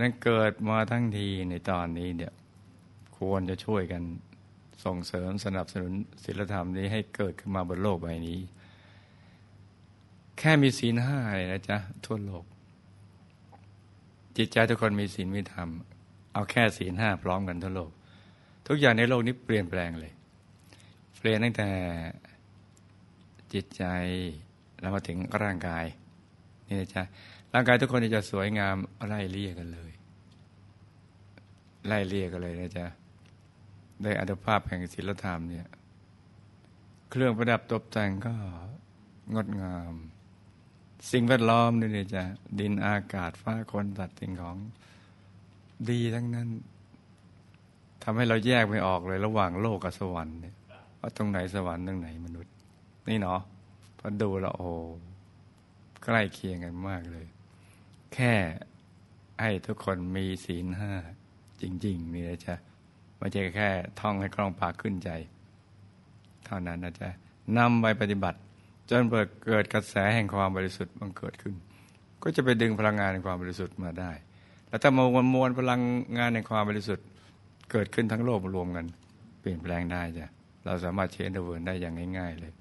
เพราะนั้นเกิดมาทั้งทีในตอนนี้เนี่ยควรจะช่วยกันส่งเสริมสนับสนุนศีลธรรมนี้ให้เกิดขึ้นมาบนโลกใบนี้ แค่มีศีลห้าเลยนะจ๊ะ ทั่วโลก จิตใจทุกคนมีศีลมีธรรม เอาแค่ศีลห้าพร้อมกันทั่วโลก ทุกอย่างในโลกนี้เปลี่ยนแปลงเลย เปลี่ยนตั้งแต่จิตใจแล้วมาถึงร่างกาย นี่นะจ๊ะ ร่างกายทุกคนจะสวยงามไล่เลี่ยกันเลย ไล่เลี่ยกันเลยนะจ๊ะได้อัตภาพแห่งศิลธรรมเนี่ย เครื่องประดับตกแต่งก็งดงาม สิ่งแวดล้อมนี่จะดินอากาศฟ้าคนสัตว์สิ่งของดีทั้งนั้นทำให้เราแยกไม่ออกเลยระหว่างโลกกับสวรรค์เนี่ยว่าตรงไหนสวรรค์ตรงไหนมนุษย์ นี่เนาะพอดูแล้วโอ้ใกล้เคียงกันมากเลย แค่ให้ทุกคนมีศีลห้าจริง ๆ นี่นะจ๊ะไม่ใช่แค่ท่องให้คล่องปากขึ้นใจ เท่านั้นนะจ๊ะนำไปปฏิบัติ จนเกิดกระแสแห่งความบริสุทธิ์บังเกิดขึ้น ก็จะไปดึงพลังงานในความบริสุทธิ์มาได้ แล้วถ้ามวลมวลพลังงานในความบริสุทธิ์ เกิดขึ้นทั้งโลกรวมกัน เปลี่ยนแปลงได้จ้ะเราสามารถเชนเดเวิร์นได้อย่างง่าย ๆเลย